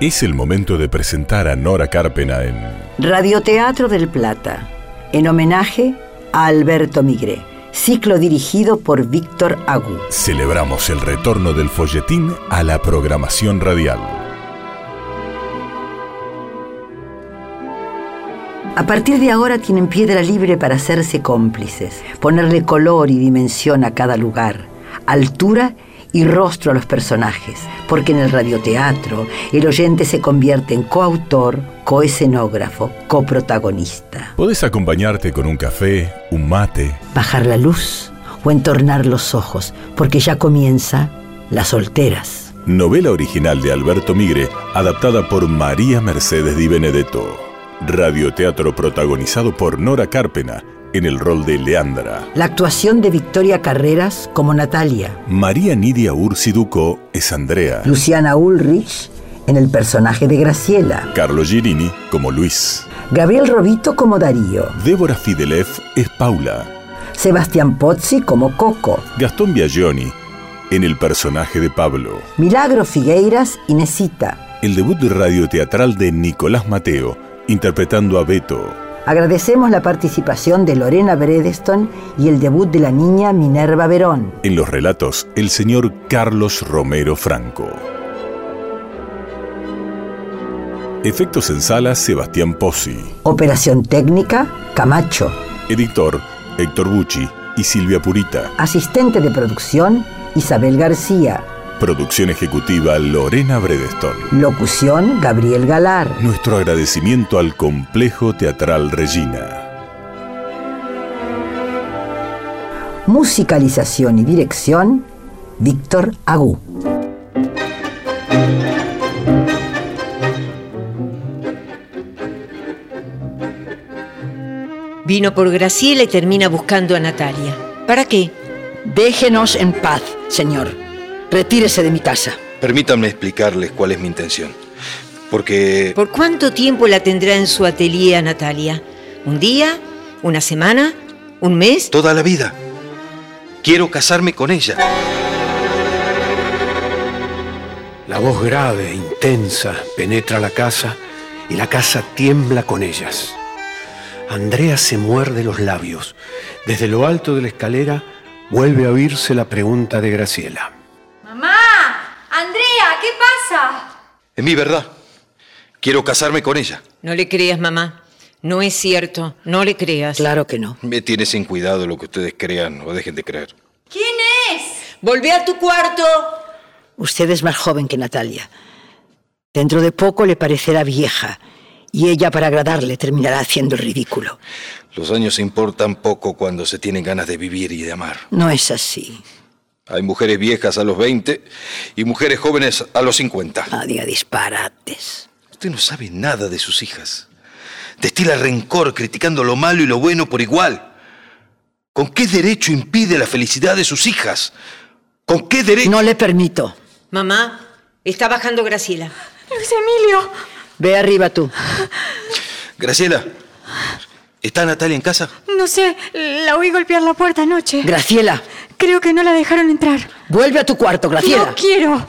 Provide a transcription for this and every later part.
Es el momento de presentar a Nora Carpena en Radioteatro del Plata, en homenaje a Alberto Migré, ciclo dirigido por Víctor Agú. Celebramos el retorno del folletín a la programación radial. A partir de ahora tienen piedra libre para hacerse cómplices, ponerle color y dimensión a cada lugar, altura y rostro a los personajes, porque en el radioteatro el oyente se convierte en coautor, coescenógrafo, coprotagonista. Podés acompañarte con un café, un mate, Bajar la luz o entornar los ojos, porque ya comienza Las Solteras. novela original de Alberto Migre, adaptada por María Mercedes Di Benedetto. Radioteatro protagonizado por Nora Carpena en el rol de Leandra. La actuación de Victoria Carreras como Natalia, María Nidia Ursi Ducó es Andrea. Luciana Ulrich en el personaje de Graciela, Carlo Girini como Luis. Gabriel Robito como Darío, Débora Fidelev es Paula. Sebastián Pozzi como Coco, Gastón Biagioni en el personaje de Pablo. Milagro Figueiras y Nesita. El debut radioteatral de Nicolás Mateo, interpretando a Beto. Agradecemos la participación de Lorena Bredeston y el debut de la niña Minerva Verón. En los relatos, el señor Carlos Romero Franco. Efectos en sala, Sebastián Pozzi. Operación técnica, Camacho. Editor, Héctor Bucci y Silvia Purita. Asistente de producción, Isabel García. Producción ejecutiva, Lorena Bredeston. Locución, Gabriel Galar. Nuestro agradecimiento al Complejo Teatral Regina. Musicalización y dirección, Víctor Agú. Vino por Graciela y termina buscando a Natalia. ¿Para qué? Déjenos en paz, señor. Retírese de mi casa. Permítanme explicarles cuál es mi intención. Porque ¿Por cuánto tiempo la tendrá en su atelier a Natalia? ¿Un día? ¿Una semana? ¿Un mes? toda la vida quiero casarme con ella. La voz grave, intensa, penetra la casa y la casa tiembla con ellas. Andrea se muerde los labios. Desde lo alto de la escalera vuelve a oírse la pregunta de Graciela. Es mi verdad. Quiero casarme con ella. No le creas, mamá. No es cierto. No le creas. Claro que no. Me tiene sin cuidado lo que ustedes crean o dejen de creer. ¿Quién es? Volvé a tu cuarto. Usted es más joven que Natalia. Dentro de poco le parecerá vieja y ella para agradarle terminará haciendo el ridículo. Los años importan poco cuando se tienen ganas de vivir y de amar. No es así. Hay mujeres viejas a los 20 y mujeres jóvenes a los 50. No diga disparates. Usted no sabe nada de sus hijas. Destila rencor criticando lo malo y lo bueno por igual. ¿Con qué derecho impide la felicidad de sus hijas? ¿Con qué derecho? No le permito. Mamá, está bajando Graciela. Luis Emilio. Ve arriba tú. Graciela, ¿está Natalia en casa? No sé, la oí golpear la puerta anoche. Graciela, Creo que no la dejaron entrar. vuelve a tu cuarto, Graciela. No quiero.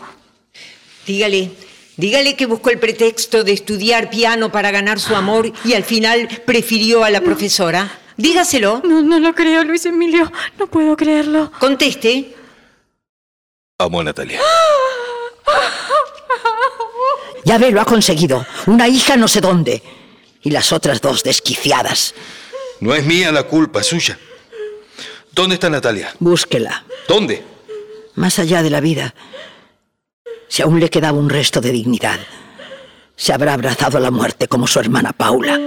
Dígale, dígale que buscó el pretexto de estudiar piano para ganar su amor y al final prefirió a la profesora. Dígaselo. No, no lo creo, Luis Emilio. No puedo creerlo. Conteste. Amo a Natalia. Ya ve, lo ha conseguido. Una hija no sé dónde. Y las otras dos desquiciadas. No es mía la culpa, es suya. ¿Dónde está Natalia? Búsquela. ¿Dónde? Más allá de la vida, si aún le quedaba un resto de dignidad, se habrá abrazado a la muerte como su hermana Paula.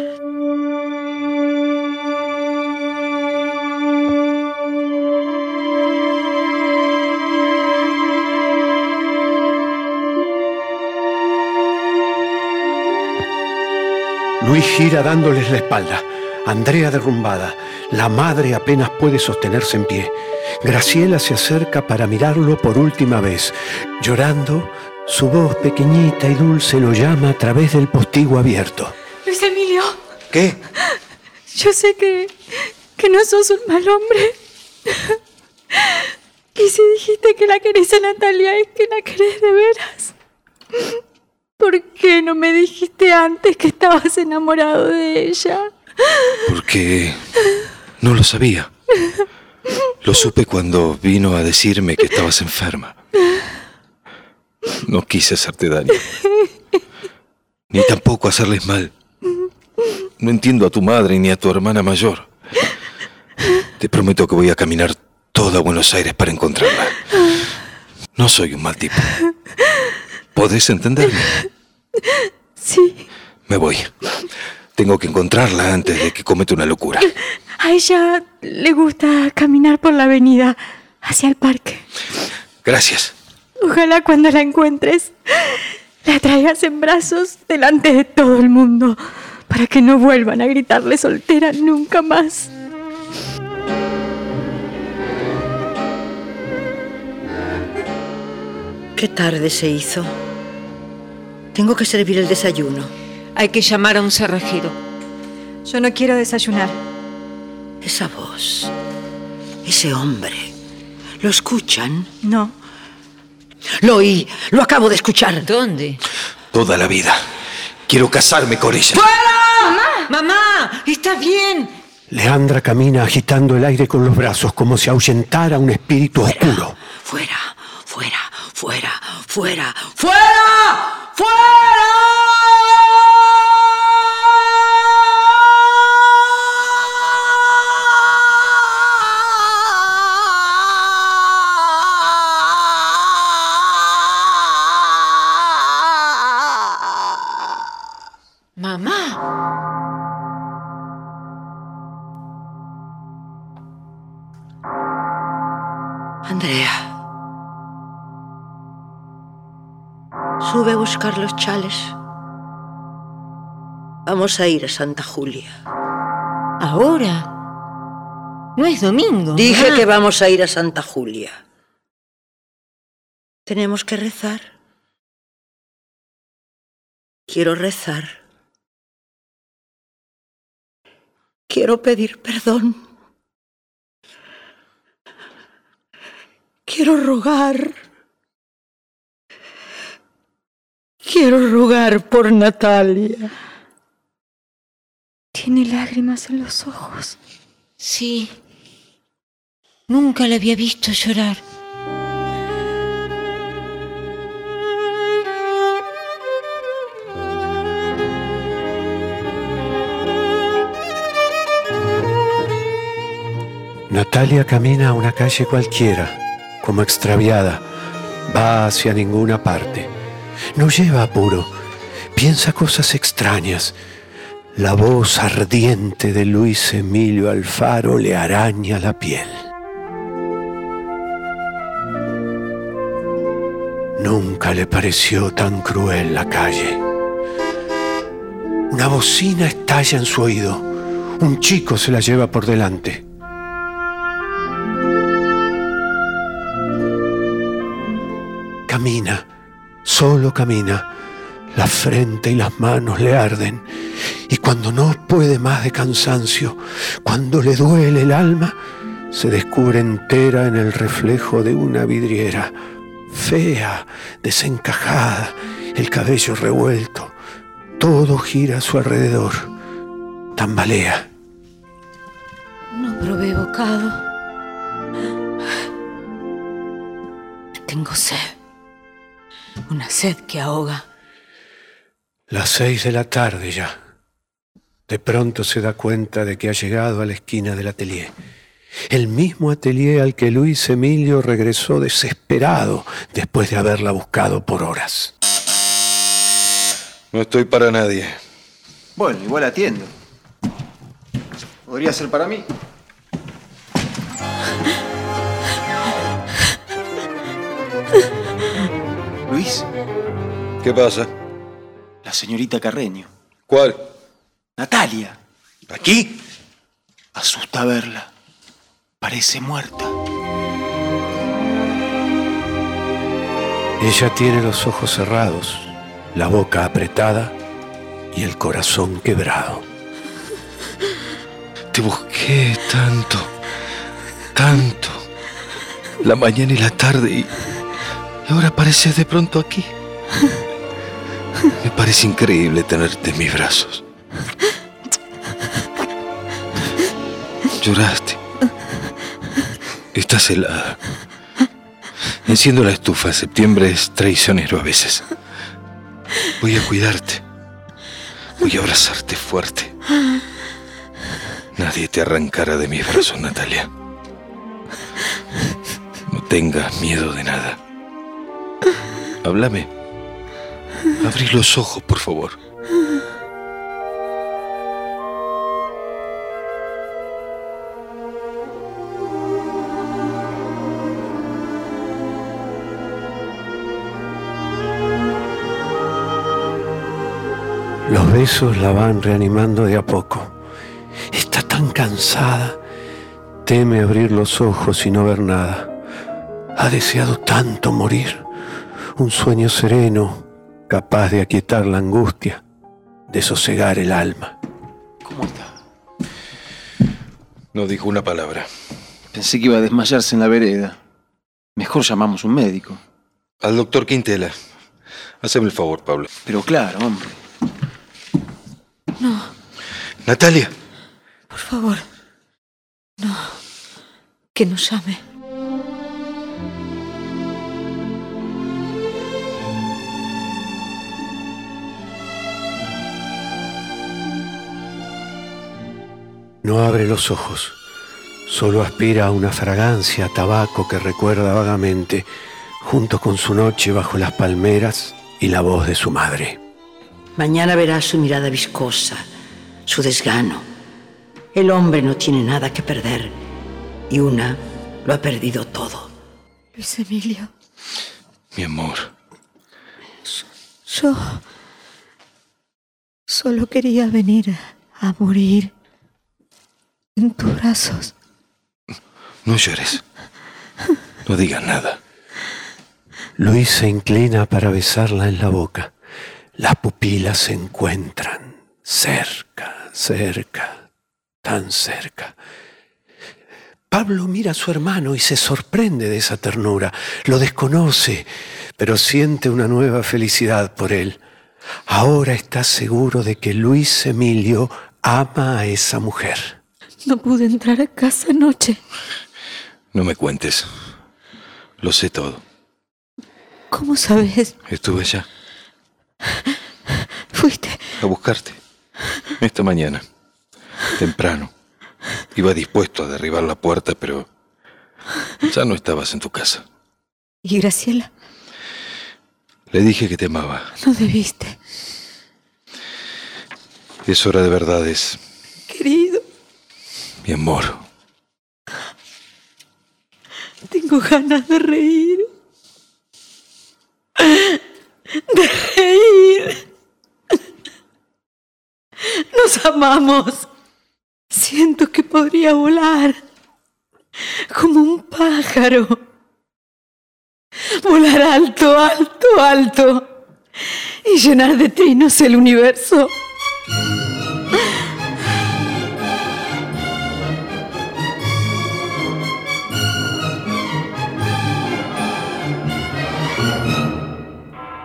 Luis gira dándoles la espalda. Andrea derrumbada. La madre apenas puede sostenerse en pie. Graciela se acerca para mirarlo por última vez. Llorando, su voz pequeñita y dulce lo llama a través del postigo abierto. Luis Emilio, ¿Qué? yo sé que, que no sos un mal hombre. Y si dijiste que la querés a Natalia, es que la querés de veras. ¿Por qué no me dijiste antes que estabas enamorado de ella? Porque no lo sabía. Lo supe cuando vino a decirme que estabas enferma. No quise hacerte daño. Ni tampoco hacerles mal. No entiendo a tu madre ni a tu hermana mayor. Te prometo que voy a caminar toda Buenos Aires para encontrarla. No soy un mal tipo. ¿Podés entenderme? Sí. Me voy. Tengo que encontrarla antes de que cometa una locura. A ella le gusta caminar por la avenida hacia el parque. Gracias. Ojalá cuando la encuentres la traigas en brazos delante de todo el mundo para que no vuelvan a gritarle soltera nunca más. Qué tarde se hizo. Tengo que servir el desayuno. Hay que llamar a un cerrajero. Yo no quiero desayunar. Esa voz, ese hombre, ¿lo escuchan? No. Lo oí, lo acabo de escuchar. ¿Dónde? Toda la vida. Quiero casarme con ella. ¡Mamá! ¿Estás bien? Leandra camina agitando el aire con los brazos como si ahuyentara un espíritu oscuro. Fuera, fuera, fuera, fuera, fuera, fuera. Sube a buscar los chales. Vamos a ir a Santa Julia. ¿Ahora? No es domingo. Dije mamá. que vamos a ir a Santa Julia. Tenemos que rezar. Quiero rezar. Quiero pedir perdón. Quiero rogar. Quiero rogar por Natalia. Tiene lágrimas en los ojos. Sí. Nunca la había visto llorar. Natalia camina a una calle cualquiera, como extraviada. Va hacia ninguna parte. No lleva apuro. Piensa cosas extrañas. La voz ardiente de Luis Emilio Alfaro le araña la piel. Nunca le pareció tan cruel la calle. Una bocina estalla en su oído. Un chico se la lleva por delante. Solo camina. La frente y las manos le arden. Y cuando no puede más de cansancio, cuando le duele el alma, se descubre entera en el reflejo de una vidriera, fea, desencajada, el cabello revuelto. Todo gira a su alrededor. Tambalea. No probé bocado. Tengo sed. Una sed que ahoga. Las seis de la tarde ya. De pronto se da cuenta de que ha llegado a la esquina del atelier. El mismo atelier al que Luis Emilio regresó desesperado después de haberla buscado por horas. No estoy para nadie. Bueno, igual atiendo. Podría ser para mí. ¿Qué pasa? la señorita Carreño. ¿Cuál? Natalia. ¿Aquí? Asusta verla. Parece muerta. Ella tiene los ojos cerrados, la boca apretada y el corazón quebrado. Te busqué tanto, tanto. La mañana y la tarde y, y ahora apareces de pronto aquí. Me parece increíble tenerte en mis brazos. Lloraste. Estás helada. Enciendo la estufa. Septiembre es traicionero a veces. Voy a cuidarte. Voy a abrazarte fuerte. Nadie te arrancará de mis brazos, Natalia. No tengas miedo de nada. Háblame. Abrí los ojos, por favor. Los besos la van reanimando de a poco. Está tan cansada. Teme abrir los ojos y no ver nada. Ha deseado tanto morir. Un sueño sereno, capaz de aquietar la angustia, de sosegar el alma. ¿Cómo está? No dijo una palabra. Pensé que iba a desmayarse en la vereda. Mejor llamamos un médico. Al doctor Quintela. Haceme el favor, Pablo. Pero claro, hombre. No, Natalia. por favor. No. Que nos llame. No abre los ojos. Solo aspira a una fragancia a tabaco que recuerda vagamente, junto con su noche bajo las palmeras y la voz de su madre. Mañana verás su mirada viscosa, su desgano. El hombre no tiene nada que perder y una lo ha perdido todo. Luis Emilio, Mi amor. yo solo quería venir a morir en tus brazos. No llores. No digas nada. Luis se inclina para besarla en la boca. Las pupilas se encuentran cerca, cerca, tan cerca. Pablo mira a su hermano y se sorprende de esa ternura. Lo desconoce, pero siente una nueva felicidad por él. Ahora está seguro de que Luis Emilio ama a esa mujer. No pude entrar a casa anoche. No me cuentes. Lo sé todo. ¿Cómo sabes? Estuve allá Fuiste. a buscarte. Esta mañana. Temprano. Iba dispuesto a derribar la puerta, pero ya no estabas en tu casa. ¿Y Graciela? Le dije que te amaba. No debiste. Es hora de verdades, Querido, mi amor. tengo ganas de reír. De reír. Nos amamos. Siento que podría volar como un pájaro. Volar alto, alto, alto. Y llenar de trinos el universo.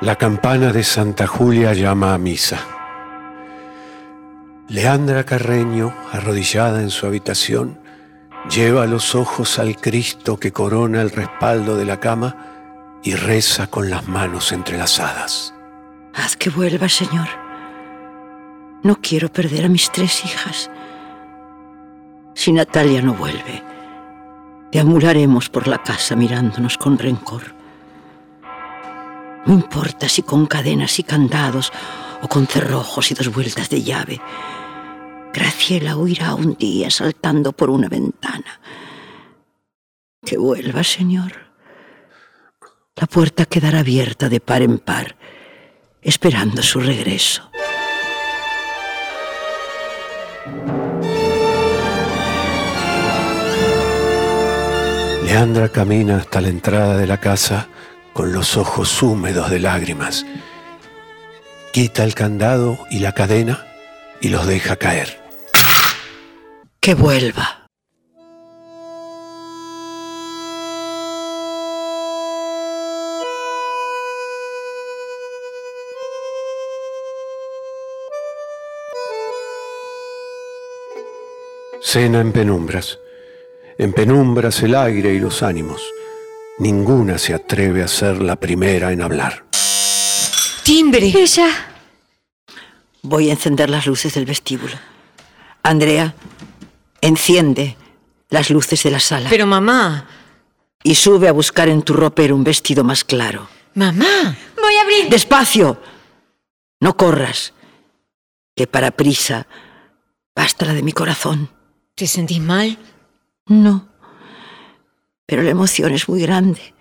La campana de Santa Julia llama a misa. Leandra Carreño, arrodillada en su habitación, lleva los ojos al Cristo que corona el respaldo de la cama y reza con las manos entrelazadas. Haz que vuelva, Señor. No quiero perder a mis tres hijas. Si Natalia no vuelve, deambularemos por la casa mirándonos con rencor. No importa si con cadenas y candados o con cerrojos y dos vueltas de llave. Graciela huirá un día saltando por una ventana. Que vuelva, Señor. La puerta quedará abierta de par en par, esperando su regreso. Leandra camina hasta la entrada de la casa con los ojos húmedos de lágrimas. Quita el candado y la cadena y los deja caer. Que vuelva. Cena en penumbras. En penumbras el aire y los ánimos. Ninguna se atreve a ser la primera en hablar. ¡Timbre! Ella. Voy a encender las luces del vestíbulo. Andrea, enciende las luces de la sala. Pero mamá, Y sube a buscar en tu ropero un vestido más claro. mamá. Voy a abrir. ¡Despacio! No corras, que para prisa basta la de mi corazón. ¿Te sentís mal? No, pero la emoción es muy grande.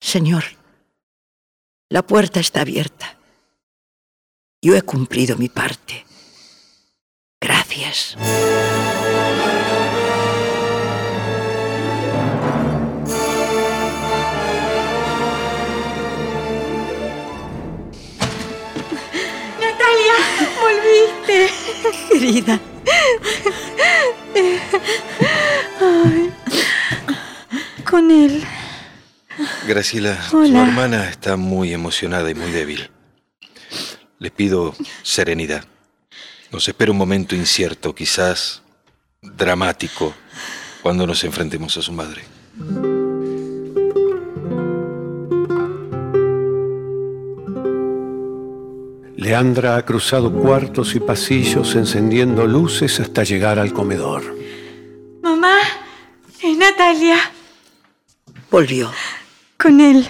Señor, la puerta está abierta. Yo he cumplido mi parte. Gracias. Natalia, volviste. Querida, Graciela, su Hola. hermana está muy emocionada y muy débil. Les pido serenidad. Nos espera un momento incierto, quizás dramático, cuando nos enfrentemos a su madre. Leandra ha cruzado cuartos y pasillos encendiendo luces hasta llegar al comedor. Mamá, es Natalia. volvió. Con él.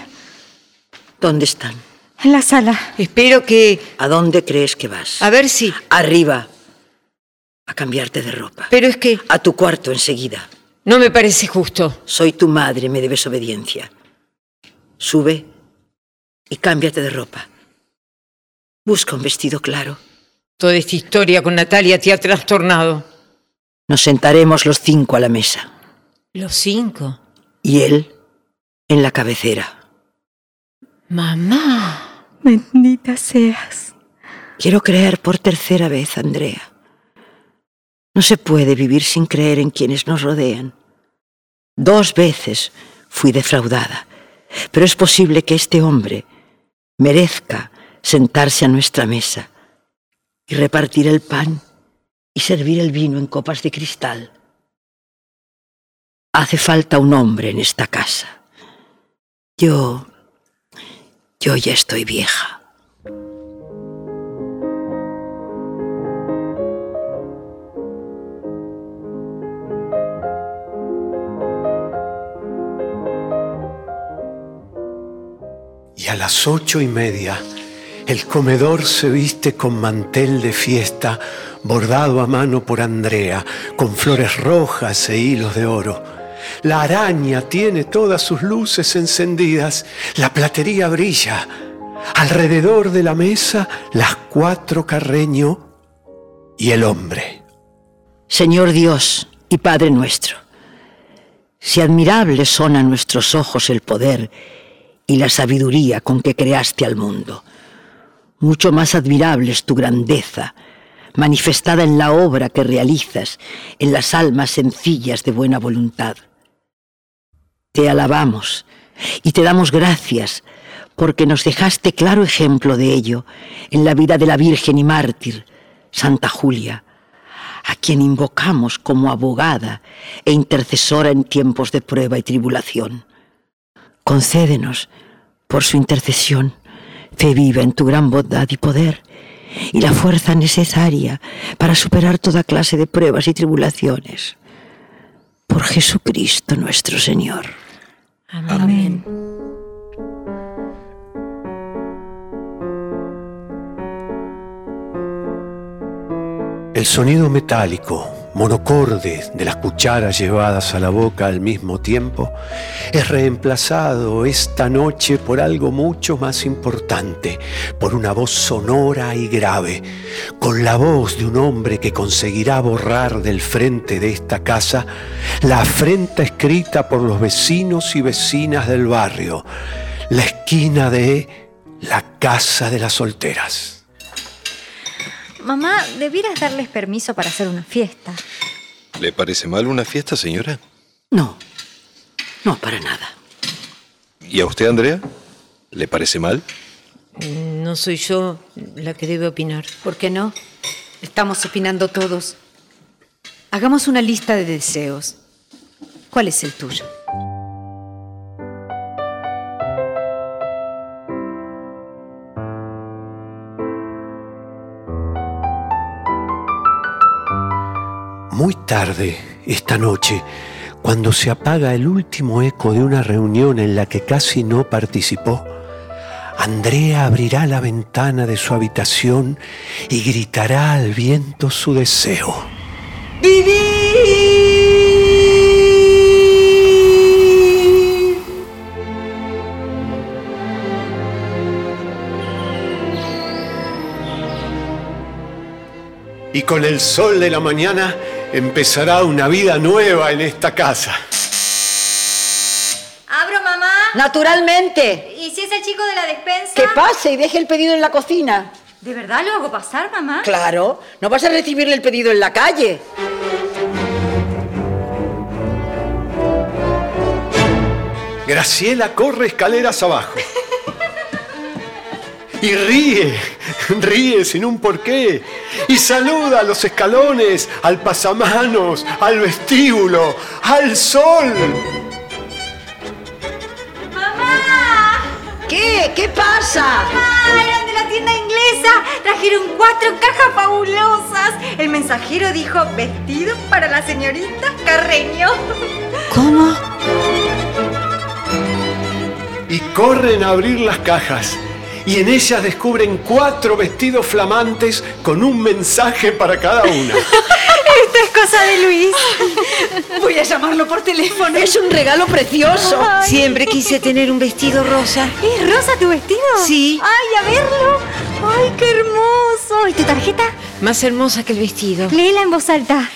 ¿Dónde están? En la sala. Espero que... ¿A dónde crees que vas? A ver si... Arriba. A cambiarte de ropa. Pero es que A tu cuarto enseguida. no me parece justo. Soy tu madre, me debes obediencia. Sube y cámbiate de ropa. Busca un vestido claro. Toda esta historia con Natalia te ha trastornado. Nos sentaremos los cinco a la mesa. Los cinco. Y él en la cabecera. Mamá. Bendita seas. Quiero creer por tercera vez, Andrea. No se puede vivir sin creer en quienes nos rodean. Dos veces fui defraudada, pero es posible que este hombre merezca sentarse a nuestra mesa y repartir el pan y servir el vino en copas de cristal. Hace falta un hombre en esta casa. Yo... yo ya estoy vieja. Y a las ocho y media, el comedor se viste con mantel de fiesta bordado a mano por Andrea, con flores rojas e hilos de oro. La araña tiene todas sus luces encendidas, la platería brilla. Alrededor de la mesa, las cuatro carreño y el hombre. Señor Dios y Padre nuestro, si admirables son a nuestros ojos el poder y la sabiduría con que creaste al mundo, mucho más admirable es tu grandeza, manifestada en la obra que realizas en las almas sencillas de buena voluntad. Te alabamos y te damos gracias porque nos dejaste claro ejemplo de ello en la vida de la Virgen y mártir, Santa Julia, a quien invocamos como abogada e intercesora en tiempos de prueba y tribulación. Concédenos, por su intercesión, fe viva en tu gran bondad y poder, y la fuerza necesaria para superar toda clase de pruebas y tribulaciones. Por Jesucristo nuestro Señor. Amén. El sonido metálico, monocorde de las cucharas llevadas a la boca al mismo tiempo es reemplazado esta noche por algo mucho más importante, por una voz sonora y grave, con la voz de un hombre que conseguirá borrar del frente de esta casa la afrenta escrita por los vecinos y vecinas del barrio, la esquina de la casa de las solteras. Mamá, debieras darles permiso para hacer una fiesta. ¿Le parece mal una fiesta, señora? No, no, para nada. ¿Y a usted, Andrea? ¿Le parece mal? No soy yo la que debe opinar. ¿Por qué no? Estamos opinando todos. Hagamos una lista de deseos. ¿Cuál es el tuyo? Muy tarde, esta noche, cuando se apaga el último eco de una reunión en la que casi no participó, Andrea abrirá la ventana de su habitación y gritará al viento su deseo. Y con el sol de la mañana empezará una vida nueva en esta casa. ¿Abro, mamá? Naturalmente. ¿Y si es el chico de la despensa? Que pase y deje el pedido en la cocina. ¿De verdad lo hago pasar, mamá? Claro, no vas a recibirle el pedido en la calle. Graciela corre escaleras abajo. Y ríe, ríe sin un porqué. Y saluda a los escalones, al pasamanos, al vestíbulo, al sol. ¿Qué? ¿Qué pasa? ¡Ah, eran de la tienda inglesa! Trajeron cuatro cajas fabulosas. El mensajero dijo vestido para la señorita Carreño. ¿Cómo? Y corren a abrir las cajas. Y en ellas descubren cuatro vestidos flamantes con un mensaje para cada una. Cosa de Luis. Voy a llamarlo por teléfono. Es un regalo precioso. Siempre quise tener un vestido rosa. ¿Es rosa tu vestido? Sí. ¡Ay, a verlo! ¡Ay, qué hermoso! ¿Y tu tarjeta? Más hermosa que el vestido. Léela en voz alta.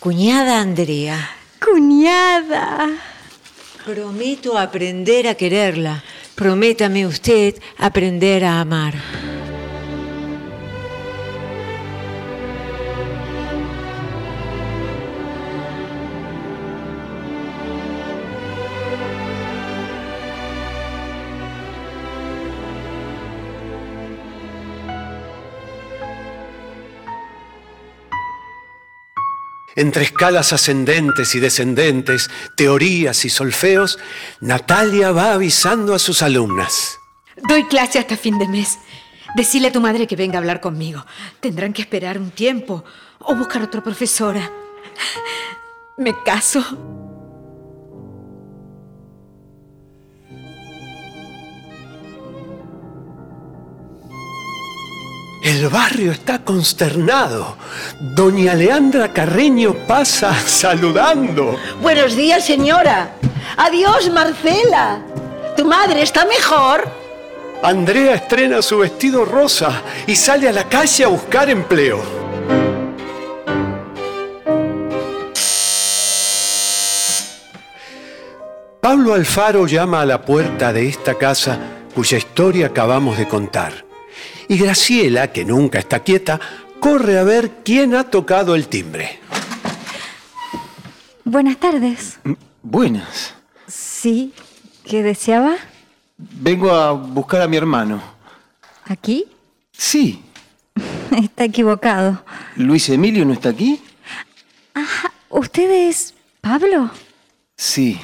Cuñada Andrea. Cuñada. Prometo aprender a quererla. Prométame usted aprender a amar. Entre escalas ascendentes y descendentes, teorías y solfeos, Natalia va avisando a sus alumnas. Doy clase hasta fin de mes. Decile a tu madre que venga a hablar conmigo. Tendrán que esperar un tiempo o buscar otra profesora. Me caso. El barrio está consternado. Doña Leandra Carreño pasa saludando. Buenos días, señora. Adiós, Marcela. ¿Tu madre está mejor? Andrea estrena su vestido rosa y sale a la calle a buscar empleo. Pablo Alfaro llama a la puerta de esta casa cuya historia acabamos de contar. Y Graciela, que nunca está quieta, corre a ver quién ha tocado el timbre. Buenas tardes. Buenas. Sí, ¿qué deseaba? Vengo a buscar a mi hermano. ¿Aquí? Sí. Está equivocado. ¿Luis Emilio no está aquí? Ah, ¿usted es Pablo? Sí.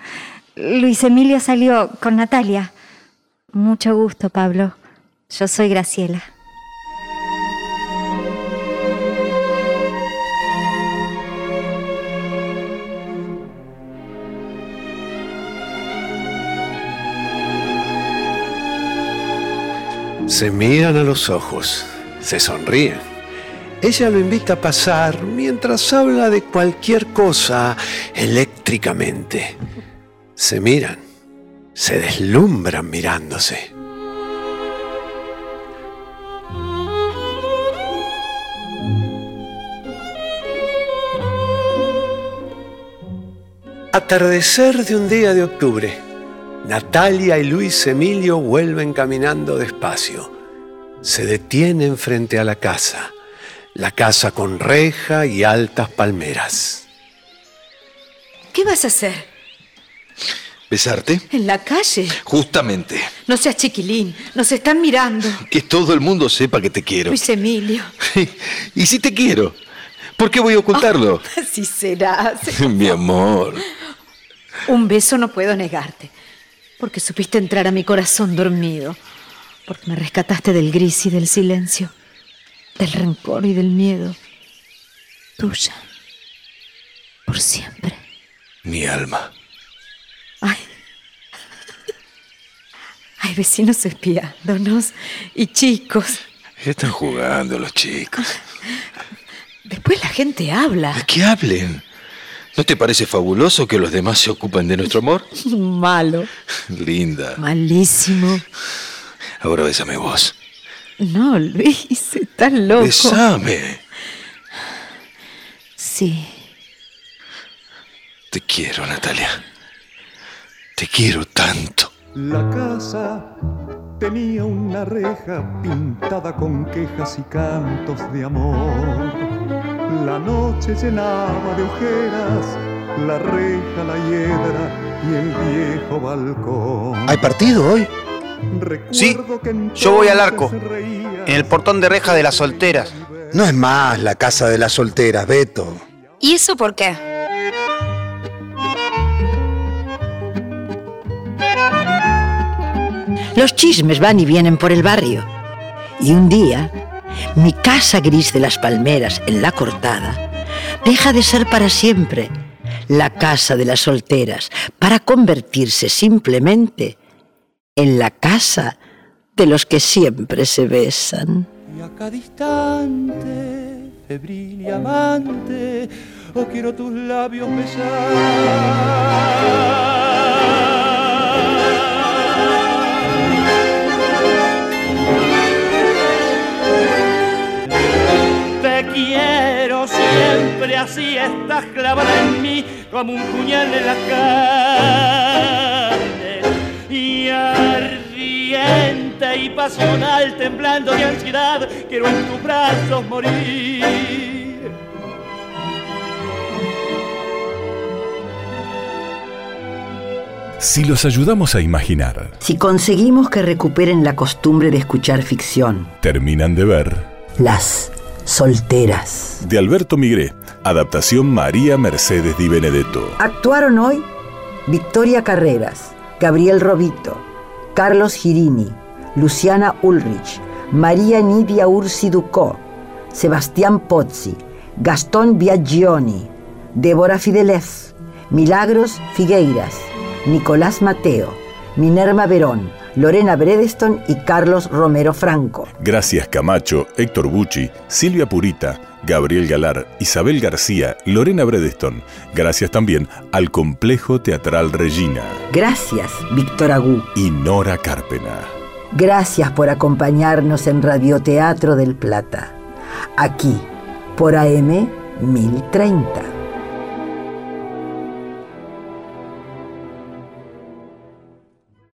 Luis Emilio salió con Natalia. Mucho gusto, Pablo. Yo soy Graciela. Se miran a los ojos, se sonríen. Ella lo invita a pasar mientras habla de cualquier cosa eléctricamente. Se miran, se deslumbran mirándose. Atardecer de un día de octubre. Natalia y Luis Emilio vuelven caminando despacio. Se detienen frente a la casa, la casa con reja y altas palmeras. ¿Qué vas a hacer? ¿Besarte? En la calle. Justamente. No seas chiquilín. Nos están mirando. Que todo el mundo sepa que te quiero. Luis Emilio. y si te quiero. ¿Por qué voy a ocultarlo? Así será. Mi amor. Un beso no puedo negarte, porque supiste entrar a mi corazón dormido, porque me rescataste del gris y del silencio, del rencor y del miedo. Tuya, por siempre. Mi alma. Ay. Hay vecinos espiándonos y chicos. Están jugando los chicos. Después la gente habla. Que hablen. ¿No te parece fabuloso que los demás se ocupen de nuestro amor? Malo. Linda. Malísimo. Ahora bésame vos. No, Luis, estás loco. Besame. Sí. Te quiero, Natalia. Te quiero tanto. La casa tenía una reja pintada con quejas y cantos de amor. La noche llenaba de ojeras la reja, la hiedra y el viejo balcón. ¿Hay partido hoy? Sí, yo voy al arco, en el portón de reja de las solteras. No es más la casa de las solteras, Beto. ¿Y eso por qué? Los chismes van y vienen por el barrio. Y un día, mi casa gris de las palmeras en la cortada deja de ser para siempre la casa de las solteras para convertirse simplemente en la casa de los que siempre se besan. Y a cada instante, febril y amante, oh quiero tus labios besar. Siempre así, estás clavada en mí como un puñal en la carne. Y ardiente y pasional, temblando de ansiedad, quiero en tus brazos morir. Si los ayudamos a imaginar, Si conseguimos que recuperen la costumbre de escuchar ficción, terminan de ver las solteras. de Alberto Migré, adaptación María Mercedes Di Benedetto. Actuaron hoy Victoria Carreras, Gabriel Robito, Carlos Girini, Luciana Ulrich, María Nidia Ursi Ducó, Sebastián Pozzi, Gastón Biaggioni, Débora Fidelez, Milagros Figueiras, Nicolás Mateo, Minerva Verón, Lorena Bredeston y Carlos Romero Franco. Gracias Camacho, Héctor Bucci, Silvia Purita, Gabriel Galar, Isabel García, Lorena Bredeston. Gracias también al Complejo Teatral Regina Gracias, Víctor Agú. y Nora Carpena. Gracias por acompañarnos en Radioteatro del Plata. Aquí, por AM 1030.